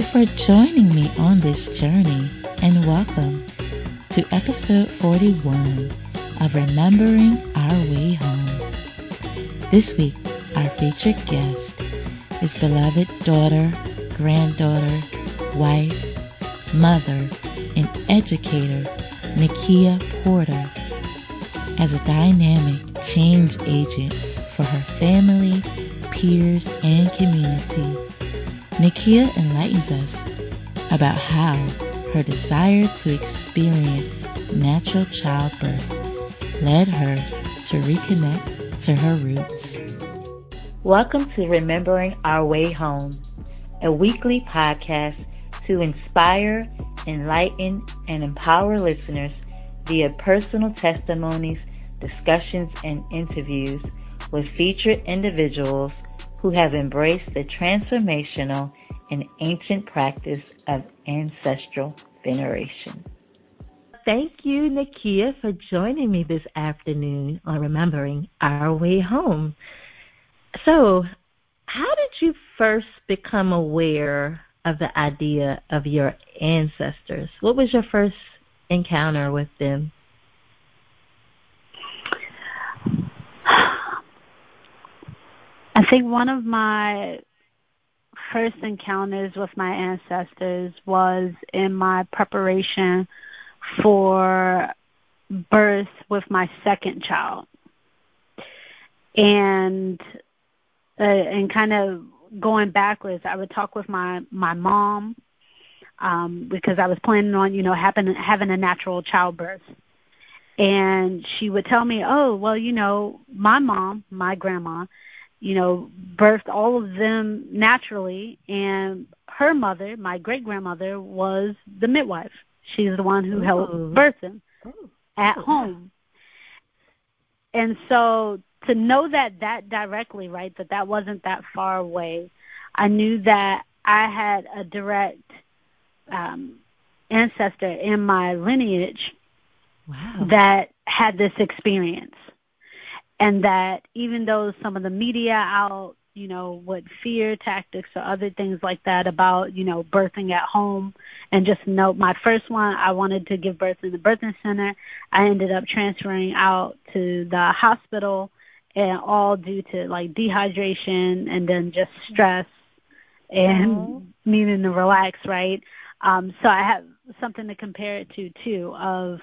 you for joining me on this journey and welcome to episode 41 of Remembering Our Way Home. This week, our featured guest is beloved daughter, granddaughter, wife, mother, and educator Nikia Porter. As a dynamic change agent for her family, peers, and community, Nikia enlightens us about how her desire to experience natural childbirth led her to reconnect to her roots. Welcome to Remembering Our Way Home, a weekly podcast to inspire, enlighten, and empower listeners via personal testimonies, discussions, and interviews with featured individuals who have embraced the transformational and ancient practice of ancestral veneration. Thank you, Nikia, for joining me this afternoon on Remembering Our Way Home. So, how did you first become aware of the idea of your ancestors? What was your first encounter with them? I think one of my first encounters with my ancestors was in my preparation for birth with my second child. And uh, and kind of going backwards, I would talk with my my mom um, because I was planning on you know having having a natural childbirth, and she would tell me, oh well, you know, my mom, my grandma, you know, birthed all of them naturally, and her mother, my great grandmother, was the midwife. She's the one who helped birth them at home. And so to know that that directly, right, that that wasn't that far away, I knew that I had a direct um, ancestor in my lineage wow. that had this experience and that even though some of the media out you know what fear tactics or other things like that about you know birthing at home and just note my first one i wanted to give birth in the birthing center i ended up transferring out to the hospital and all due to like dehydration and then just stress and mm-hmm. needing to relax right um so i have something to compare it to too of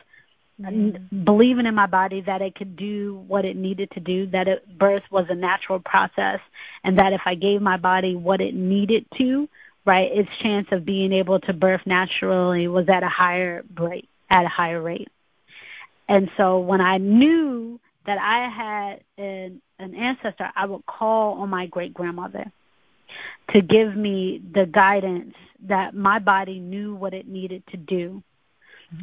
mm. believing in my body that it could do what it needed to do, that it, birth was a natural process, and that if I gave my body what it needed to, right, its chance of being able to birth naturally was at a higher rate, at a higher rate. And so when I knew that I had an, an ancestor, I would call on my great grandmother to give me the guidance that my body knew what it needed to do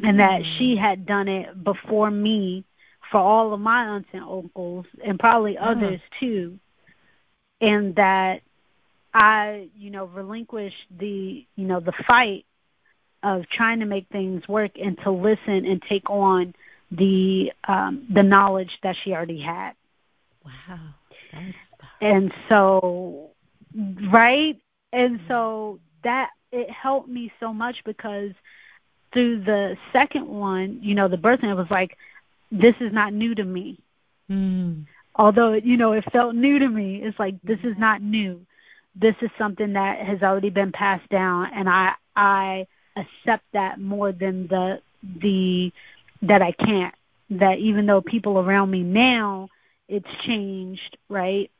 and that she had done it before me for all of my aunts and uncles and probably uh-huh. others too. And that i you know relinquished the you know the fight of trying to make things work and to listen and take on the um the knowledge that she already had. Wow. And so right? And so that it helped me so much because through the second one, you know, the birthing, it was like, this is not new to me. Mm. Although, you know, it felt new to me. It's like, this is not new. This is something that has already been passed down, and I I accept that more than the the that I can't. That even though people around me now, it's changed, right?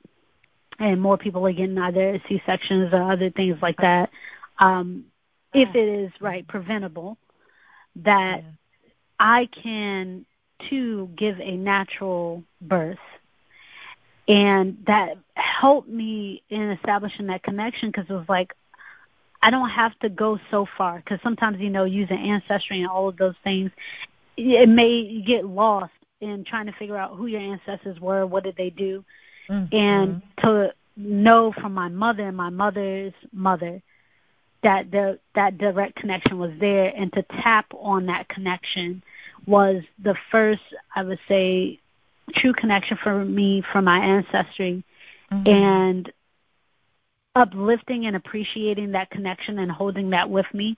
And more people are getting either C sections or other things like that. Um, if it is right preventable, that yeah. I can too give a natural birth. And that helped me in establishing that connection because it was like, I don't have to go so far because sometimes, you know, using ancestry and all of those things, it may get lost in trying to figure out who your ancestors were, what did they do. Mm-hmm. And to know from my mother and my mother's mother that the that direct connection was there and to tap on that connection was the first I would say true connection for me from my ancestry mm-hmm. and uplifting and appreciating that connection and holding that with me.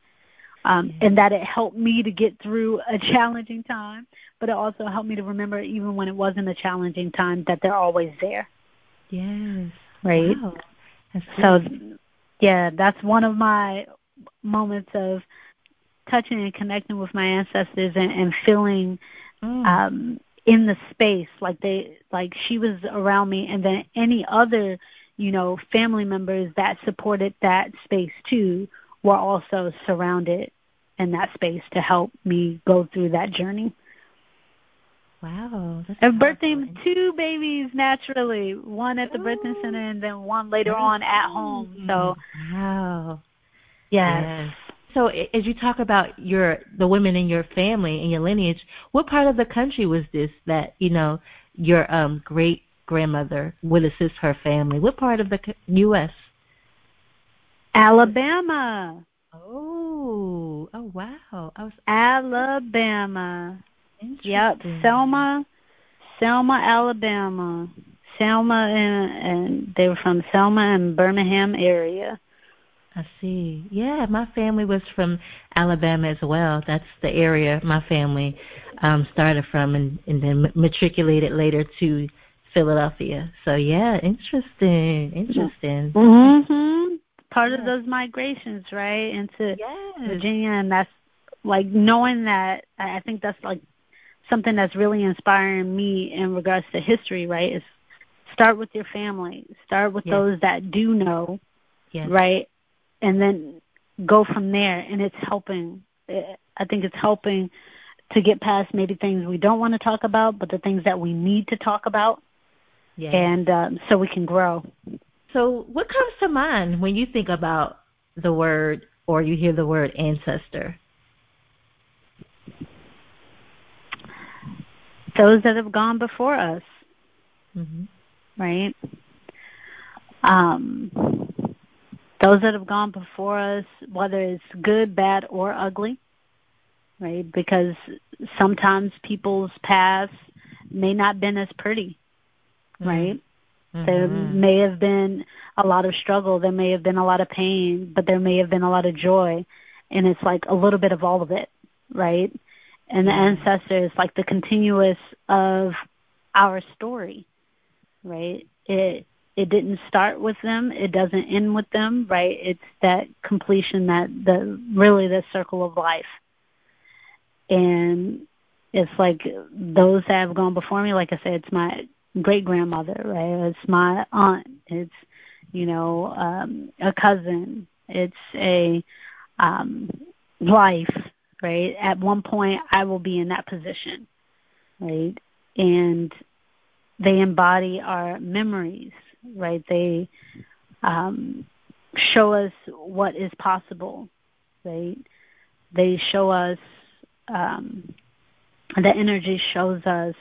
Um, and that it helped me to get through a challenging time, but it also helped me to remember, even when it wasn't a challenging time, that they're always there. Yes. Right. Wow. So, yeah, that's one of my moments of touching and connecting with my ancestors and, and feeling mm. um, in the space like they like she was around me, and then any other you know family members that supported that space too were also surrounded in that space to help me go through that journey. Wow. And birthing two babies naturally, one at the Ooh. birthing center and then one later on at home. So Wow. Yes. yes. So as you talk about your the women in your family and your lineage, what part of the country was this that, you know, your um great grandmother would assist her family? What part of the US? Alabama. Oh, oh wow! I was Alabama. Yep, Selma, Selma, Alabama. Selma and, and they were from Selma and Birmingham area. I see. Yeah, my family was from Alabama as well. That's the area my family um started from and, and then matriculated later to Philadelphia. So yeah, interesting. Interesting. Mhm. Part yeah. of those migrations, right, into yes. Virginia and that's like knowing that I think that's like something that's really inspiring me in regards to history, right? Is start with your family, start with yes. those that do know, yes. right, and then go from there. And it's helping. I think it's helping to get past maybe things we don't want to talk about, but the things that we need to talk about, yes. and um, so we can grow. So, what comes to mind when you think about the word or you hear the word ancestor? Those that have gone before us, mm-hmm. right? Um, those that have gone before us, whether it's good, bad, or ugly, right? Because sometimes people's paths may not been as pretty, mm-hmm. right? Mm-hmm. There may have been a lot of struggle, there may have been a lot of pain, but there may have been a lot of joy, and it's like a little bit of all of it, right? And the ancestors like the continuous of our story right? It it didn't start with them. It doesn't end with them right? It's that completion that the really the circle of life. And it's like those that have gone before me like i said it's my great grandmother right? It's my aunt. It's you know um a cousin. It's a um life right? At one point, I will be in that position, right? And they embody our memories, right? They um, show us what is possible, right? They show us, um, the energy shows us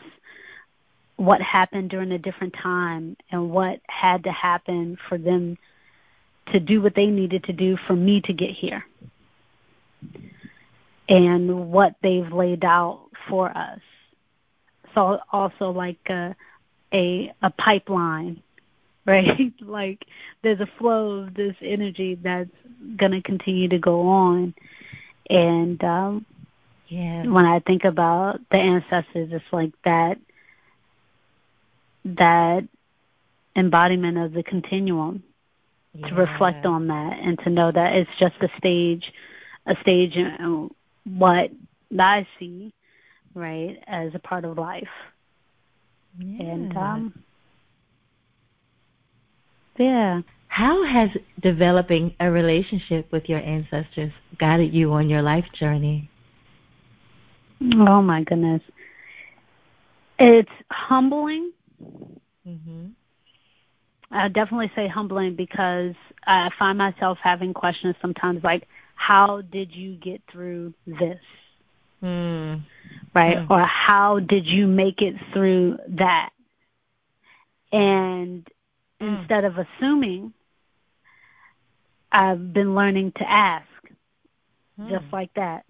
what happened during a different time and what had to happen for them to do what they needed to do for me to get here and what they've laid out for us. So also like a a, a pipeline, right? like there's a flow of this energy that's going to continue to go on. And um yeah. when I think about the ancestors, it's like that that embodiment of the continuum yeah. to reflect on that and to know that it's just a stage a stage what I see, right, as a part of life. Yeah. And um yeah. How has developing a relationship with your ancestors guided you on your life journey? Oh my goodness. It's humbling. Mhm. I definitely say humbling because I find myself having questions sometimes like how did you get through this? Mm. Right? Mm. Or how did you make it through that? And mm. instead of assuming, I've been learning to ask just like that.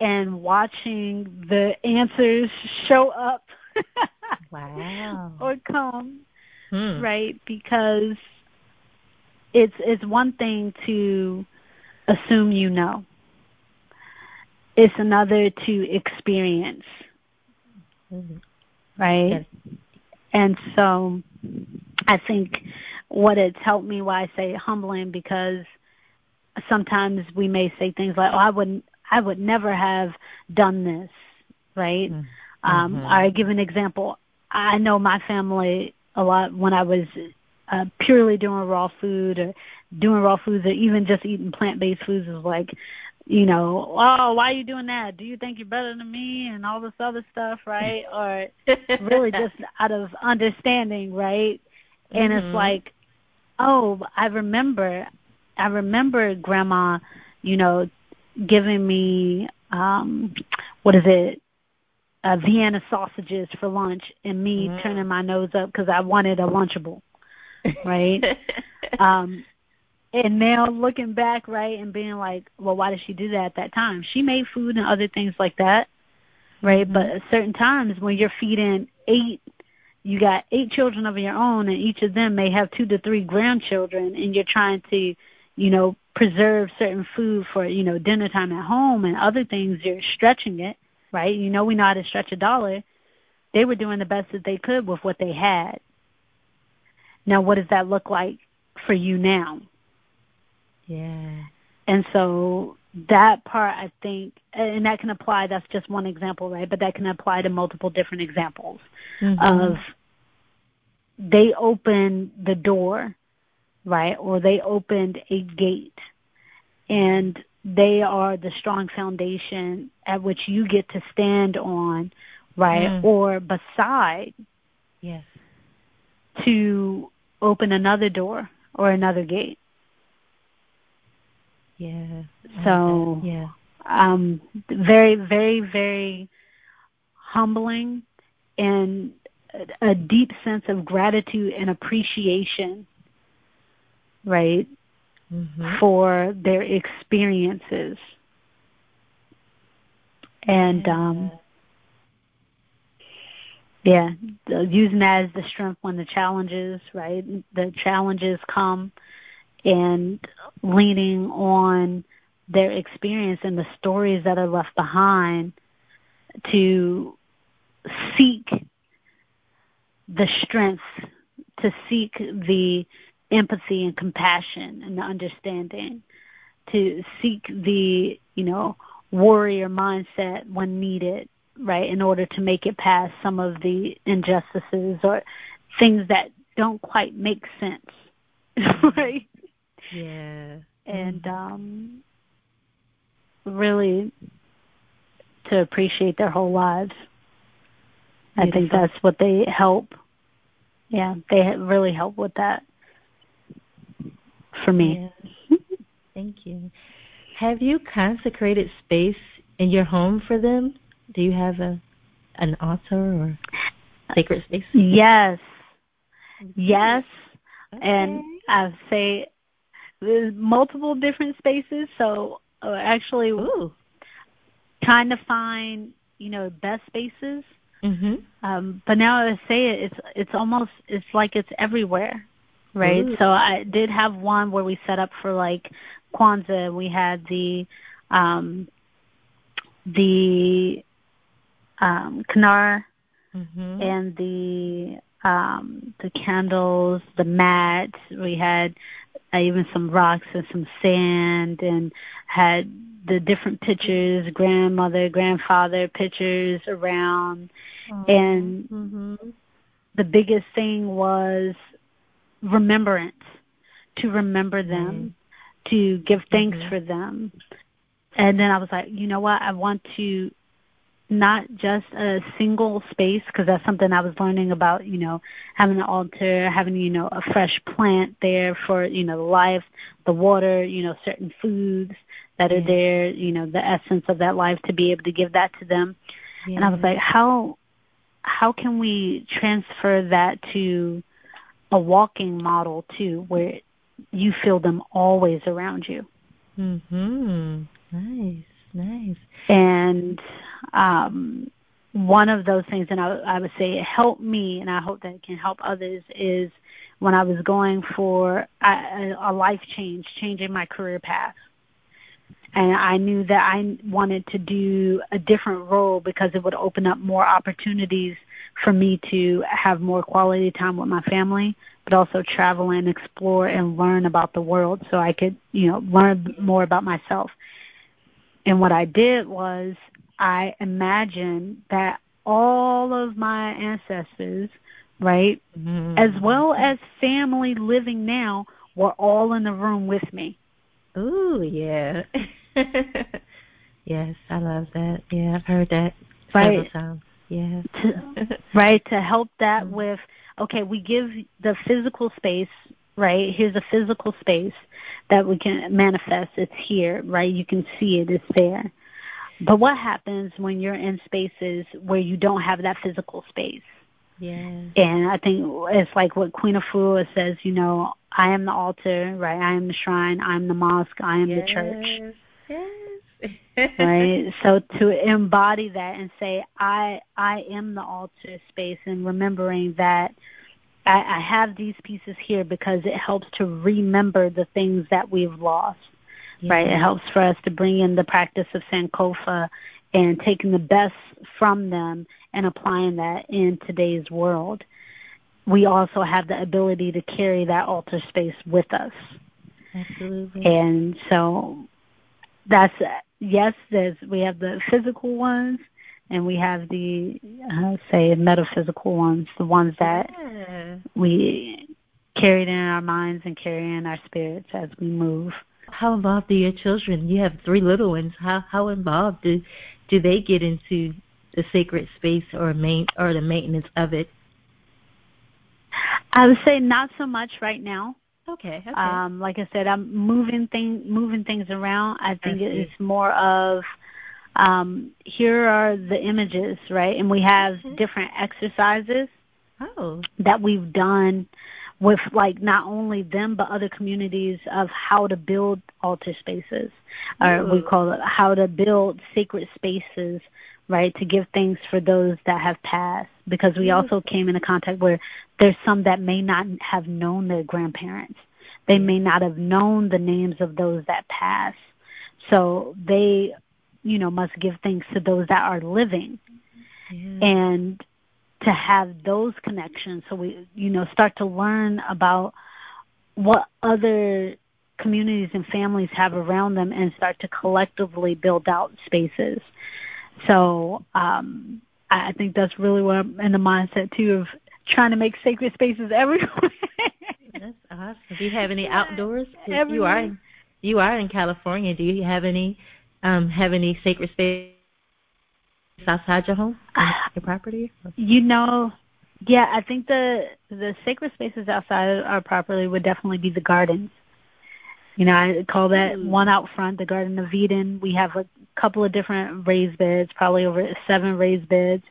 And watching the answers show up. wow. or come. Right? Because it's it's one thing to assume you know. It's another to experience. Mm-hmm. Right? Yes. And so I think what it's helped me why I say humbling because sometimes we may say things like, Oh, I wouldn't I would never have done this right? Mm-hmm. Um, I give an example. I know my family a lot when I was uh, purely doing raw food or doing raw foods or even just eating plant-based foods is like, you know, oh, why are you doing that? Do you think you're better than me and all this other stuff, right? or really just out of understanding, right? And mm-hmm. it's like, oh, I remember, I remember grandma, you know, giving me, um, what is it? uh, Vienna sausages for lunch and me mm. turning my nose up because I wanted a Lunchable, right? um, and now looking back, right, and being like, well, why did she do that at that time? She made food and other things like that, right? Mm-hmm. But at certain times when you're feeding eight, you got eight children of your own, and each of them may have two to three grandchildren, and you're trying to, you know, preserve certain food for, you know, dinner time at home and other things. You're stretching it right? You know we know how to stretch a dollar. They were doing the best that they could with what they had. Now, what does that look like for you now? Yeah. And so that part, I think, and that can apply. That's just one example, right? But that can apply to multiple different examples mm-hmm. of they opened the door, right? Or they opened a gate, and they are the strong foundation at which you get to stand on, right? Mm. Or beside. Yes. To open another door or another gate. Yeah. So yeah. Um very, very, very humbling and a deep sense of gratitude and appreciation, right? mm-hmm. for their experiences. And um yeah, using that as the strength when the challenges, right? The challenges come and leaning on their experience and the stories that are left behind to seek the strength, to seek the empathy and compassion and the understanding to seek the you know warrior mindset when needed right in order to make it past some of the injustices or things that don't quite make sense right yeah and mm-hmm. um really to appreciate their whole lives Beautiful. i think that's what they help yeah they really help with that for me. Yeah. Thank you. Have you consecrated space in your home for them? Do you have a an altar or sacred space? Yes. Yes. Okay. And I say there's multiple different spaces, so uh, actually Ooh. trying to find, you know, best spaces. Mhm. Um, but now I say it, it's it's almost it's like it's everywhere right? Ooh. So I did have one where we set up for like Kwanzaa. We had the um, the um, kinara mm-hmm. and the um, the candles, the mats. We had even some rocks and some sand, and had the different pictures, grandmother, grandfather pictures around, and mm-hmm. the biggest thing was remembrance, to remember them, mm-hmm. to give thanks mm-hmm. for them. And then I was like, you know what? I want to not just a single space because that's something I was learning about, you know, having an altar, having, you know, a fresh plant there for, you know, the life, the water, you know, certain foods that are there, you know, the essence of that life to be able to give that to them. Yeah. And I was like, how how can we transfer that to a walking model too, where you feel them always around you. Mhm. Nice, nice. And um, one of those things, and I, I would say it helped me, and I hope that it can help others, is when I was going for a, a life change, changing my career path. And I knew that I wanted to do a different role because it would open up more opportunities for me to have more quality time with my family, but also travel and explore and learn about the world so I could, you know, learn more about myself. And what I did was I imagine that all of my ancestors, right, mm-hmm. as well as family living now, were all in the room with me. Ooh, yeah. yes, I love that. Yeah, I've heard that several right. times. Yeah. to, right, to help that mm-hmm. with okay, we give the physical space, right? Here's a physical space that we can manifest. It's here, right? You can see it, it's there. But what happens when you're in spaces where you don't have that physical space? Yeah. And I think it's like what Queen of Afua says, you know, I am the altar, right? I am the shrine, I am the mosque, I am yes. the church. Yes. right? So to embody that and say, I I am the altar space and remembering that I, I have these pieces here because it helps to remember the things that we've lost yeah. right? It helps for us to bring in the practice of Sankofa and taking the best from them and applying that in today's world. We also have the ability to carry that altar space with us. Absolutely. And so that's yes, there's we have the physical ones and we have the uh, say metaphysical ones, the ones that yeah. we carry in our minds and carry in our spirits as we move how involved are your children? You have three little ones. How how involved do do they get into the sacred space or main or the maintenance of it? I would say not so much right now. Okay. okay. Um, like I said, I'm moving thing moving things around. I think I it's more of um, here are the images, right? And we have mm-hmm. different exercises oh. that we've done with like not only them but other communities of how to build altar spaces. Or we mm. call it how to build sacred spaces right to give thanks for those that have passed. Because we mm. also came into contact where there's some that may not have known their grandparents. They mm. may not have known the names of those that passed. So they you know must give thanks to those that are living. Yeah. and to have those connections. So we you know start to learn about what other communities and families have around them and start to collectively build out spaces. So um i think that's really what i'm in the mindset too of trying to make sacred spaces everywhere. That's awesome. Do you have any outdoors? You are you are in california. Do you have any um have any sacred spaces outside your home, your property? You know, yeah, I think the the sacred spaces outside our property would definitely be the gardens. You know, I call that mm. one out front, the Garden of Eden. We have a couple of different raised beds, probably over seven raised beds,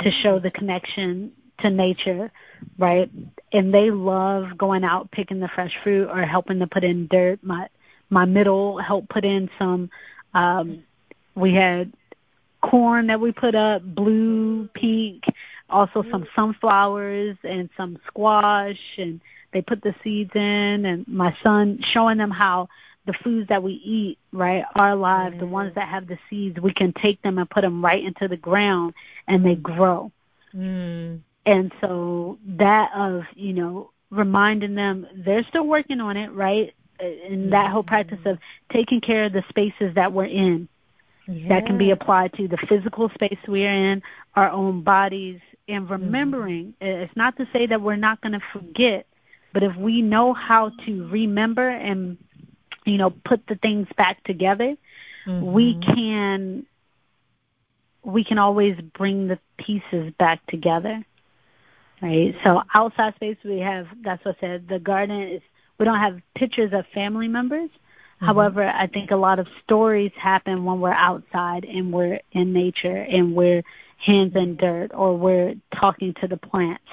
to show the connection to nature, right? And they love going out picking the fresh fruit or helping to put in dirt. My my middle helped put in some. um We had corn that we put up, blue, pink, also some mm-hmm. sunflowers and some squash and they put the seeds in and my son showing them how the foods that we eat, right, our lives, the ones mm. that have the seeds, we can take them and put them right into the ground and they mm. grow. Mm. And so that of, you know, reminding them they're still working on it, right? And that whole practice mm-hmm. of taking care of the spaces that we're in yeah. that can be applied to the physical space we're in, our own bodies, and mm-hmm. remembering. Mm-hmm. It's not to say that we're not going to forget, but if we know how to remember and you know put the things back together, mm-hmm. we can we can always bring the pieces back together. Right. So outside space we have that's what I said. The garden is we don't have pictures of family members, Mm-hmm. However, I think a lot of stories happen when we're outside and we're in nature and we're hands in dirt or we're talking to the plants.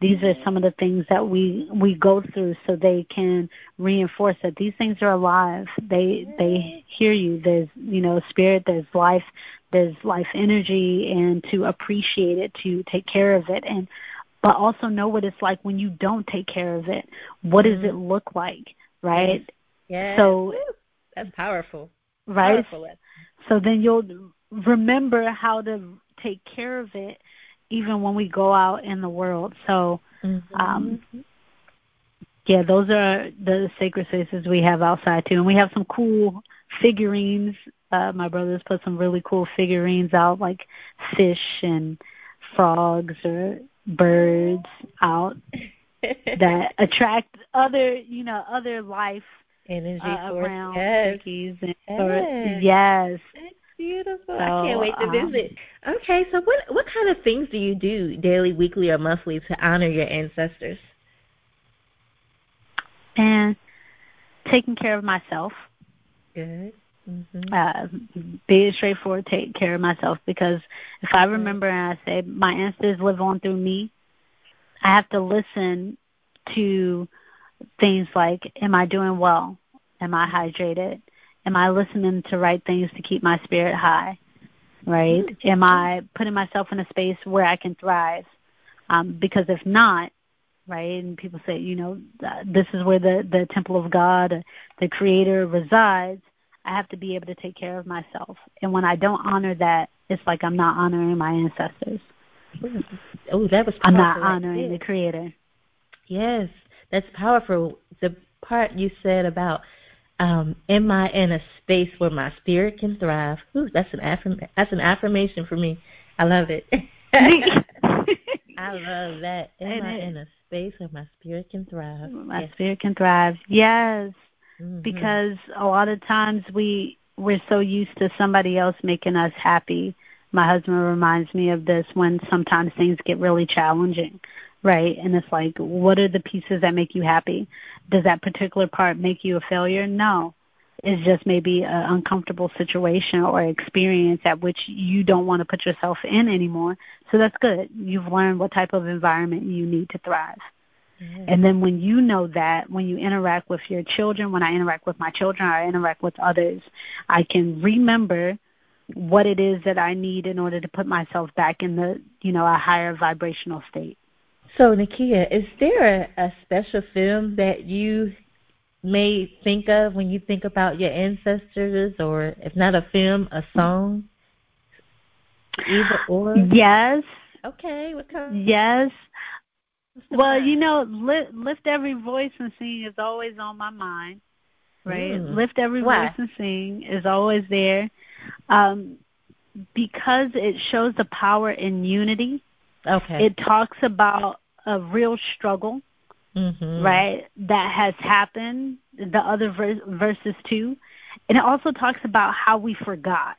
These are some of the things that we we go through so they can reinforce that these things are alive. They they hear you. There's you know spirit. There's life. There's life energy, and to appreciate it, to take care of it, and but also know what it's like when you don't take care of it. What mm-hmm. does it look like, right? Yeah. So that's powerful. Right. Powerful. So then you'll remember how to take care of it even when we go out in the world. So mm-hmm. um yeah, those are the sacred spaces we have outside too. And we have some cool figurines. Uh my brothers put some really cool figurines out like fish and frogs or birds out that attract other, you know, other life energy uh, around yes. turkeys and yes. yes. That's beautiful. So, I can't wait to um, visit. Okay, so what what kind of things do you do daily, weekly, or monthly to honor your ancestors? And taking care of myself. Good. Mm-hmm. Uh, be straightforward, take care of myself because if I remember and I say my ancestors live on through me, I have to listen to things like, am I doing well? Am I hydrated? Am I listening to right things to keep my spirit high? Right? Mm-hmm. Am I putting myself in a space where I can thrive? Um, because if not, right, and people say, you know, this is where the, the temple of God, the creator resides, I have to be able to take care of myself. And when I don't honor that, it's like I'm not honoring my ancestors. Oh, that was I'm not honoring the creator. Yes, that's powerful. The part you said about um, am I in a space where my spirit can thrive? Ooh, that's an affirm- that's an affirmation for me. I love it. I love that. Am it I is. in a space where my spirit can thrive? My yes. spirit can thrive. Yes. Mm-hmm. Because a lot of times we we're so used to somebody else making us happy. My husband reminds me of this when sometimes things get really challenging, right? And it's like, what are the pieces that make you happy? Does that particular part make you a failure? No. It's just maybe an uncomfortable situation or experience at which you don't want to put yourself in anymore. So that's good. You've learned what type of environment you need to thrive. Mm-hmm. And then when you know that, when you interact with your children, when I interact with my children, or I interact with others, I can remember what it is that I need in order to put myself back in the, you know, a higher vibrational state. So, Nikia, is there a, a special film that you may think of when you think about your ancestors, or if not a film, a song? Either or. Yes. Okay. What kind? Yes. Well, you know, lift, lift every voice and sing is always on my mind, right? Mm. Lift every Why? voice and sing is always there, um, because it shows the power in unity. Okay. It talks about a real struggle, mm-hmm. right? That has happened. The other ver- verses too, and it also talks about how we forgot.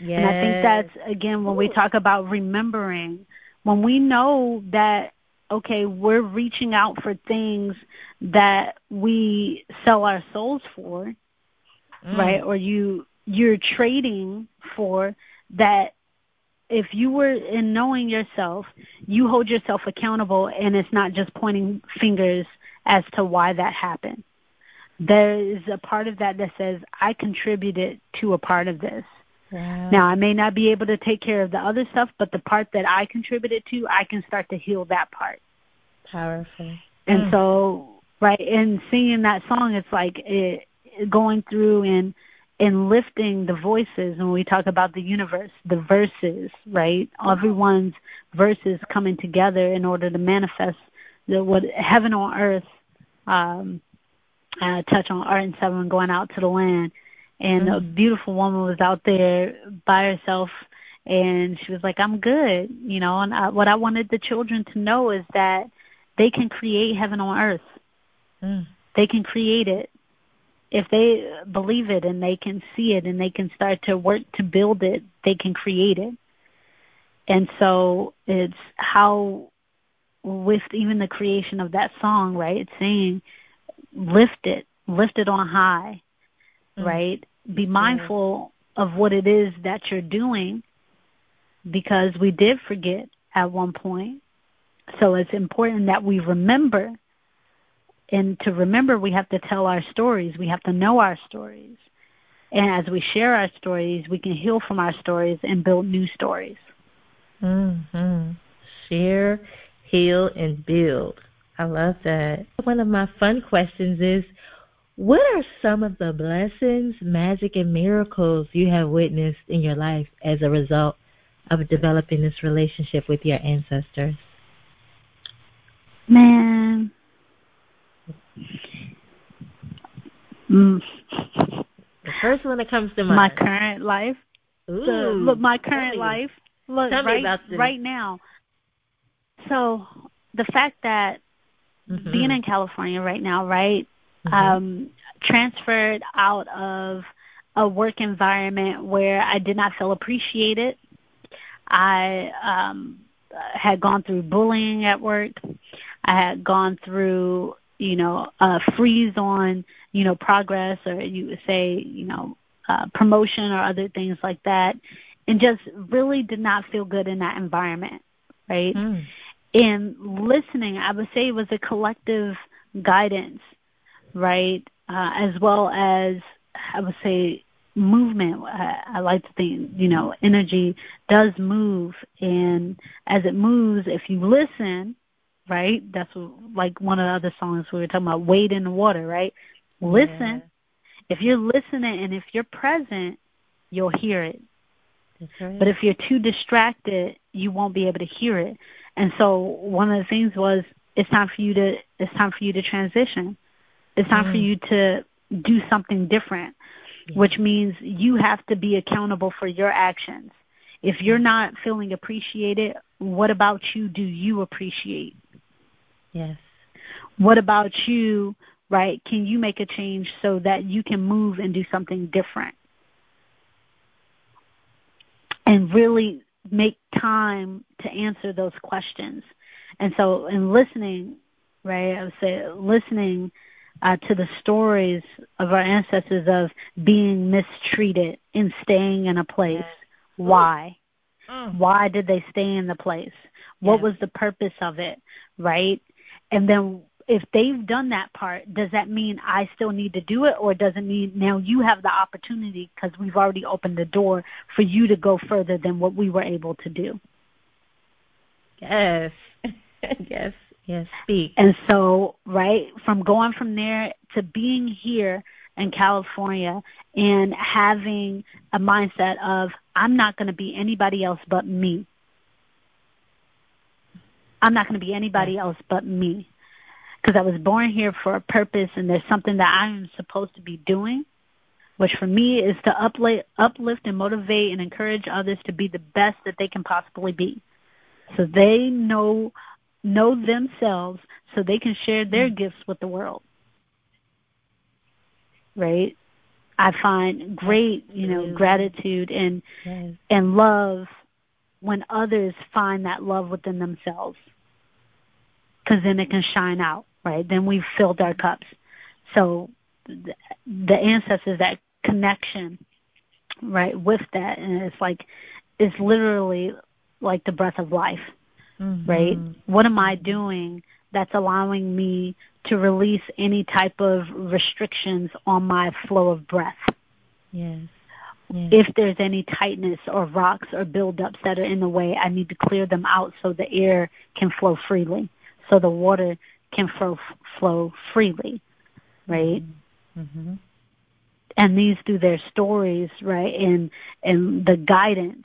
Yes. And I think that's again when we talk about remembering, when we know that okay, we're reaching out for things that we sell our souls for, Mm. right? Or you you're trading for that if you were in knowing yourself, you hold yourself accountable and it's not just pointing fingers as to why that happened. There is a part of that that says I contributed to a part of this. Wow. Now, I may not be able to take care of the other stuff, but the part that I contributed to, I can start to heal that part. Powerful. And Mm. so, right, and singing that song, it's like it, going through and and lifting the voices. When we talk about the universe, the verses, right? Everyone's verses coming together in order to manifest the what heaven on earth. Um, uh, touch on art and seven going out to the land and a beautiful woman was out there by herself and she was like i'm good you know and I, what i wanted the children to know is that they can create heaven on earth Mm. they can create it if they believe it and they can see it and they can start to work to build it they can create it and so it's how with even the creation of that song right it's saying lift it lift it on high Mm. right be mindful of what it is that you're doing because we did forget at one point. So it's important that we remember. And to remember, we have to tell our stories. We have to know our stories. And as we share our stories, we can heal from our stories and build new stories. Mm-hmm. Share, heal, and build. I love that. One of my fun questions is what are some of the blessings, magic, and miracles you have witnessed in your life as a result of developing this relationship with your ancestors? Man. Mm. The first one that comes to mind. My current life. Ooh, the, look, my current life. Look, Tell right, right now. So the fact that mm-hmm. being in California right now, right, mm-hmm. um, transferred out of a work environment where I did not feel appreciated. I um, had gone through bullying at work. I had gone through, you know, a freeze on, you know, progress, or you would say, you know, uh, promotion or other things like that, and just really did not feel good in that environment, right? Mm. And listening, I would say, was a collective guidance, right? Uh, as well as I would say movement. I, I like to think, you know, energy does move, and as it moves, if you listen, right? That's like one of the other songs we were talking about, wade in the water, right? Listen. Yeah. If you're listening and if you're present, you'll hear it. Right. But if you're too distracted, you won't be able to hear it. And so one of the things was it's time for you to it's time for you to transition. It's time mm. for you to do something different, yeah. which means you have to be accountable for your actions. If you're not feeling appreciated, what about you do you appreciate? Yes. What about you, right? Can you make a change so that you can move and do something different? And really make time to answer those questions. And so, in listening, right, I would say listening uh, to the stories of our ancestors of being mistreated and staying in a place. Why? Mm. Why did they stay in the place? What was the purpose of it, right? And then if they've done that part, does that mean I still need to do it, or does it mean now you have the opportunity because we've already opened the door for you to go further than what we were able to do? Yes, yes. Yes, speak. And so, right, from going from there to being here in California and having a mindset of, I'm not going to be anybody else but me. I'm not going to be anybody else but me. Because I was born here for a purpose and there's something that I'm supposed to be doing, which for me is to uplift, uplift and motivate and encourage others to be the best that they can possibly be. So they know know themselves so they can share their mm. gifts with the world. Right? I find great, you know, gratitude and yes. and love when others find that love within themselves. Cuz then it can shine out, right? Then we've filled our cups. So the, the ancestors that connection right with that and it's like it's literally like the breath of life mm-hmm. right? What am I doing that's allowing me to release any type of restrictions on my flow of breath? Yes. yes. If there's any tightness or rocks or buildups that are in the way, I need to clear them out so the air can flow freely, so the water can flow flow freely, right? Mm-hmm. mm-hmm. And these through their stories, right, and and the guidance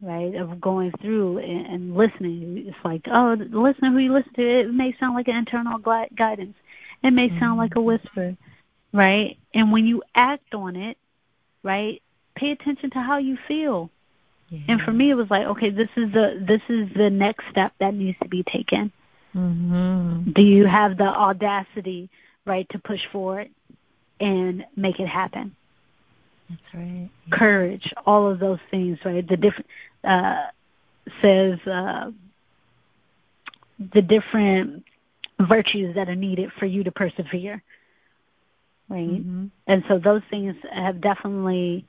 right, of going through and, and listening. It's like, oh, listen who you listen to. It may sound like an internal gui- guidance. It may mm-hmm. sound like a whisper, right? And when you act on it, right, pay attention to how you feel. Yeah. And for me, it was like, okay, this is the this is the next step that needs to be taken. Mm-hmm. Do you have the audacity, right, to push forward and make it happen? That's right. Courage, all of those things, right? The different uh, says uh, the different virtues that are needed for you to persevere, right? Mm-hmm. And so those things have definitely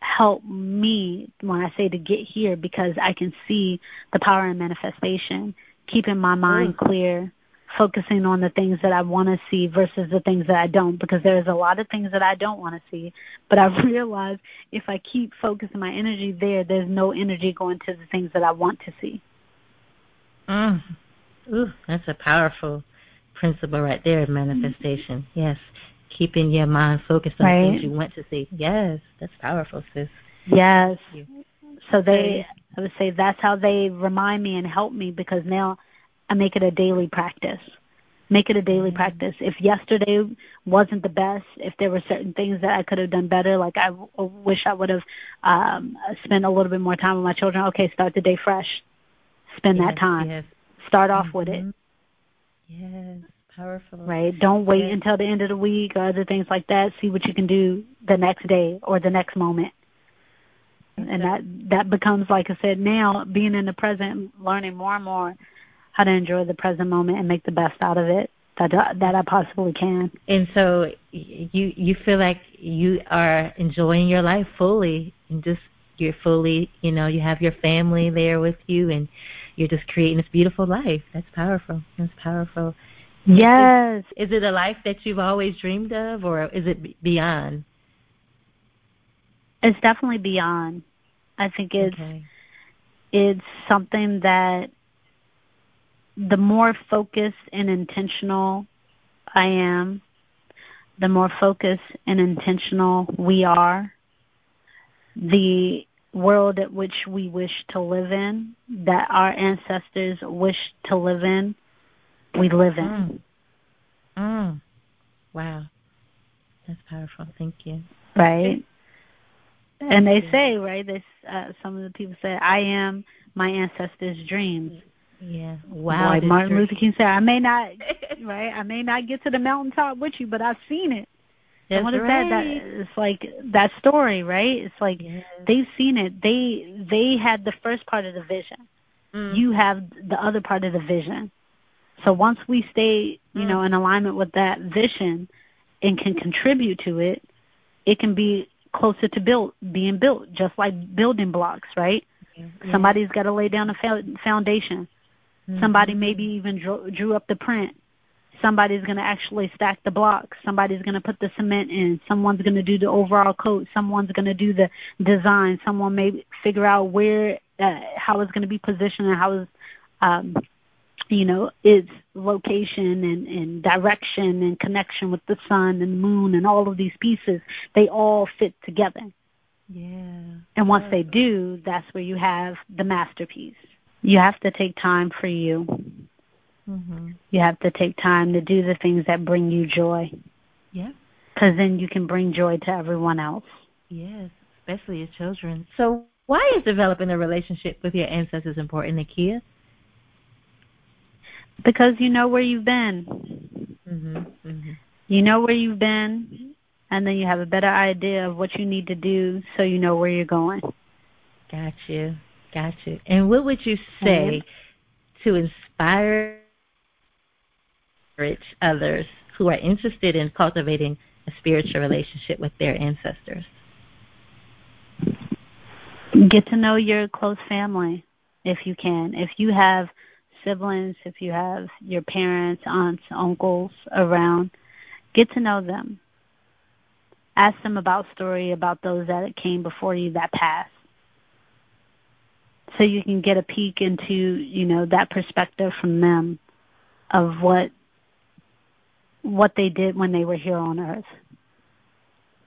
helped me when I say to get here because I can see the power and manifestation, keeping my mind clear, focusing on the things that I want to see versus the things that I don't because there's a lot of things that I don't want to see. But I realize if I keep focusing my energy there, there's no energy going to the things that I want to see. Mm. Ooh, that's a powerful principle right there, manifestation. Yes. Keeping your mind focused on Right. things you want to see. Yes, that's powerful, sis. Yes. So they, I would say that's how they remind me and help me because now I make it a daily practice. Make it a daily Mhm. practice. If yesterday wasn't the best, if there were certain things that I could have done better, like I w- wish I would have um, spent a little bit more time with my children. Okay, start the day fresh. Spend yes, that time. Yes. Start off with it. Mhm. Yes, powerful. Right. Don't wait Yes. until the end of the week or other things like that. See what you can do the next day or the next moment. And that that becomes like I said now being in the present, learning more and more how to enjoy the present moment and make the best out of it that that I possibly can. And so you you feel like you are enjoying your life fully and just you're fully, you know, you have your family there with you and you're just creating this beautiful life. That's powerful. That's powerful. Yes. Is it a life that you've always dreamed of or is it beyond? It's definitely beyond. I think it's okay. it's something that the more focused and intentional I am, the more focused and intentional we are, the world at which we wish to live in, that our ancestors wish to live in, we live in. Mm. Mm. Wow. That's powerful. Thank you. Right? And they Yeah. say, right, they, uh, some of the people say, I am my ancestors' dreams. Yeah. Wow. like Martin dream- Luther King said, I may not, right? I may not get to the mountaintop with you, but I've seen it. That's and what is right. that? That it's like that story, right? It's like they've seen it. They they had the first part of the vision. Mm. You have the other part of the vision. So once we stay, you Mm. know, in alignment with that vision and can contribute to it, it can be closer to build being built, just like building blocks, right? Yeah. Somebody's got to lay down a fo- foundation. Mhm. Somebody maybe even drew, drew up the print. Somebody's going to actually stack the blocks. Somebody's going to put the cement in. Someone's going to do the overall coat. Someone's going to do the design. Someone may figure out where, uh, how it's going to be positioned and how it's, um, you know, its location and, and direction and connection with the sun and moon and all of these pieces. They all fit together. Yeah. And once they do, that's where you have the masterpiece. You have to take time for you. Mhm. You have to take time to do the things that bring you joy, Yeah. because then you can bring joy to everyone else. Yes, especially your children. So, why is developing a relationship with your ancestors important, Nikia? Because you know where you've been. Mhm. Mhm. You know where you've been, and then you have a better idea of what you need to do so you know where you're going. Got you. Got you. And what would you say Right. to inspire others who are interested in cultivating a spiritual relationship with their ancestors? Get to know your close family if you can. If you have siblings, if you have your parents, aunts, uncles around, get to know them. Ask them about story about those that came before you that passed. So you can get a peek into, you know, that perspective from them of what what they did when they were here on earth.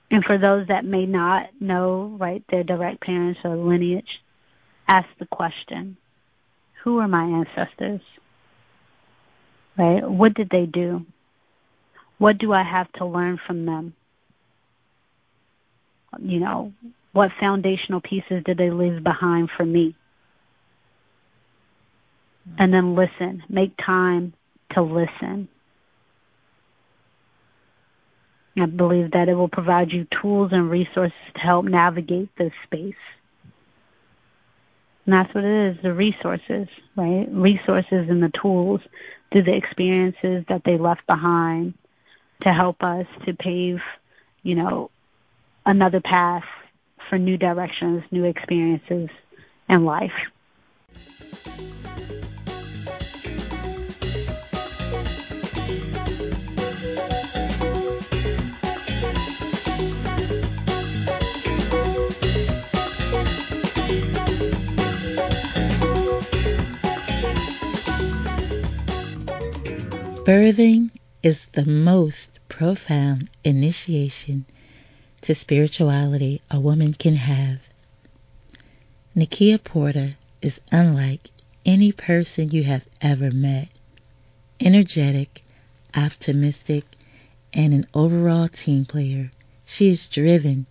And for those that may not know, right, their direct parents or lineage, ask the question Who are my ancestors? Right? What did they do? What do I have to learn from them? You know, what foundational pieces did they leave behind for me? And then listen. Make time to listen. I believe that it will provide you tools and resources to help navigate this space. And that's what it is, the resources, right? Resources and the tools through the experiences that they left behind to help us to pave, you know, another path for new directions, new experiences in life. Birthing is the most profound initiation to spirituality a woman can have. Nikia Porter is unlike any person you have ever met. Energetic, optimistic, and an overall team player, she is driven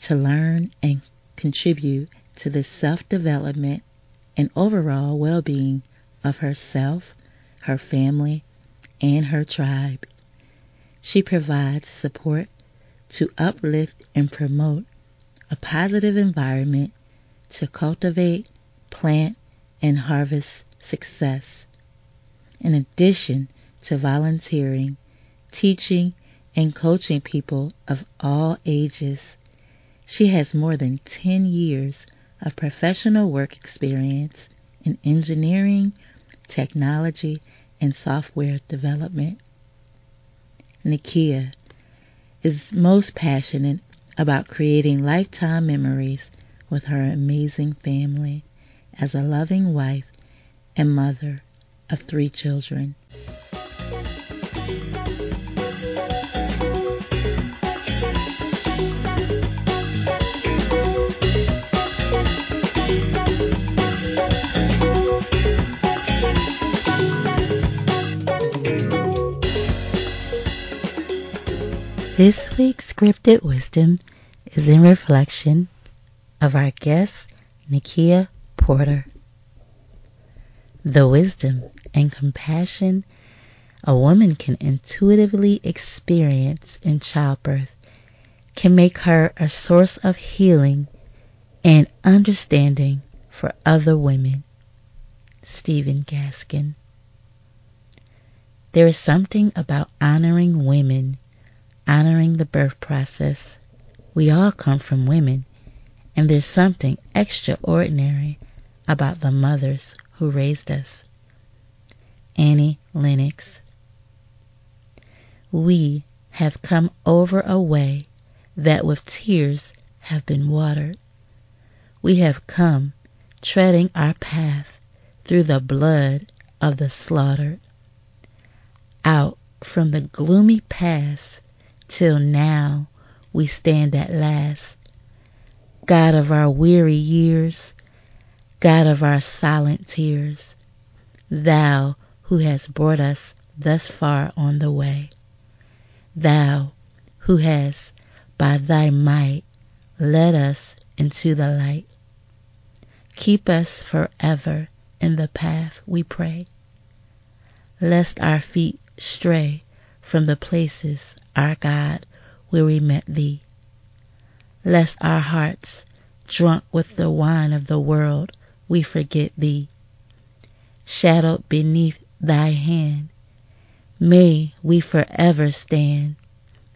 to learn and contribute to the self-development and overall well-being of herself, her family, and her tribe. She provides support to uplift and promote a positive environment to cultivate, plant, and harvest success. In addition to volunteering, teaching, and coaching people of all ages, she has more than 10 years of professional work experience in engineering, technology, and software development. Nikia is most passionate about creating lifetime memories with her amazing family as a loving wife and mother of three children. This week's scripted wisdom is in reflection of our guest, Nikia Porter. The wisdom and compassion a woman can intuitively experience in childbirth can make her a source of healing and understanding for other women. Stephen Gaskin. There is something about honoring women honoring the birth process. We all come from women, and there's something extraordinary about the mothers who raised us. Annie Lennox. We have come over a way that with tears have been watered. We have come treading our path through the blood of the slaughtered. Out from the gloomy past till now we stand at last. God of our weary years, God of our silent tears, Thou who hast brought us thus far on the way, Thou who hast by thy might led us into the light. Keep us forever in the path, we pray, lest our feet stray from the places our God, where we met thee. Lest our hearts, drunk with the wine of the world, we forget thee. Shadowed beneath thy hand, may we forever stand,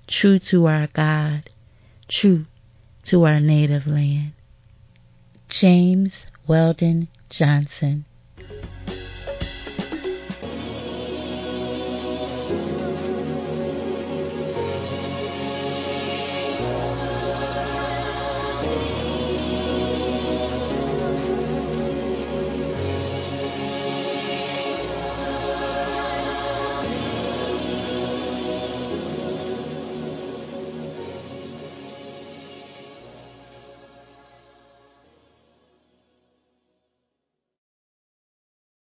true to our God, true to our native land. James Weldon Johnson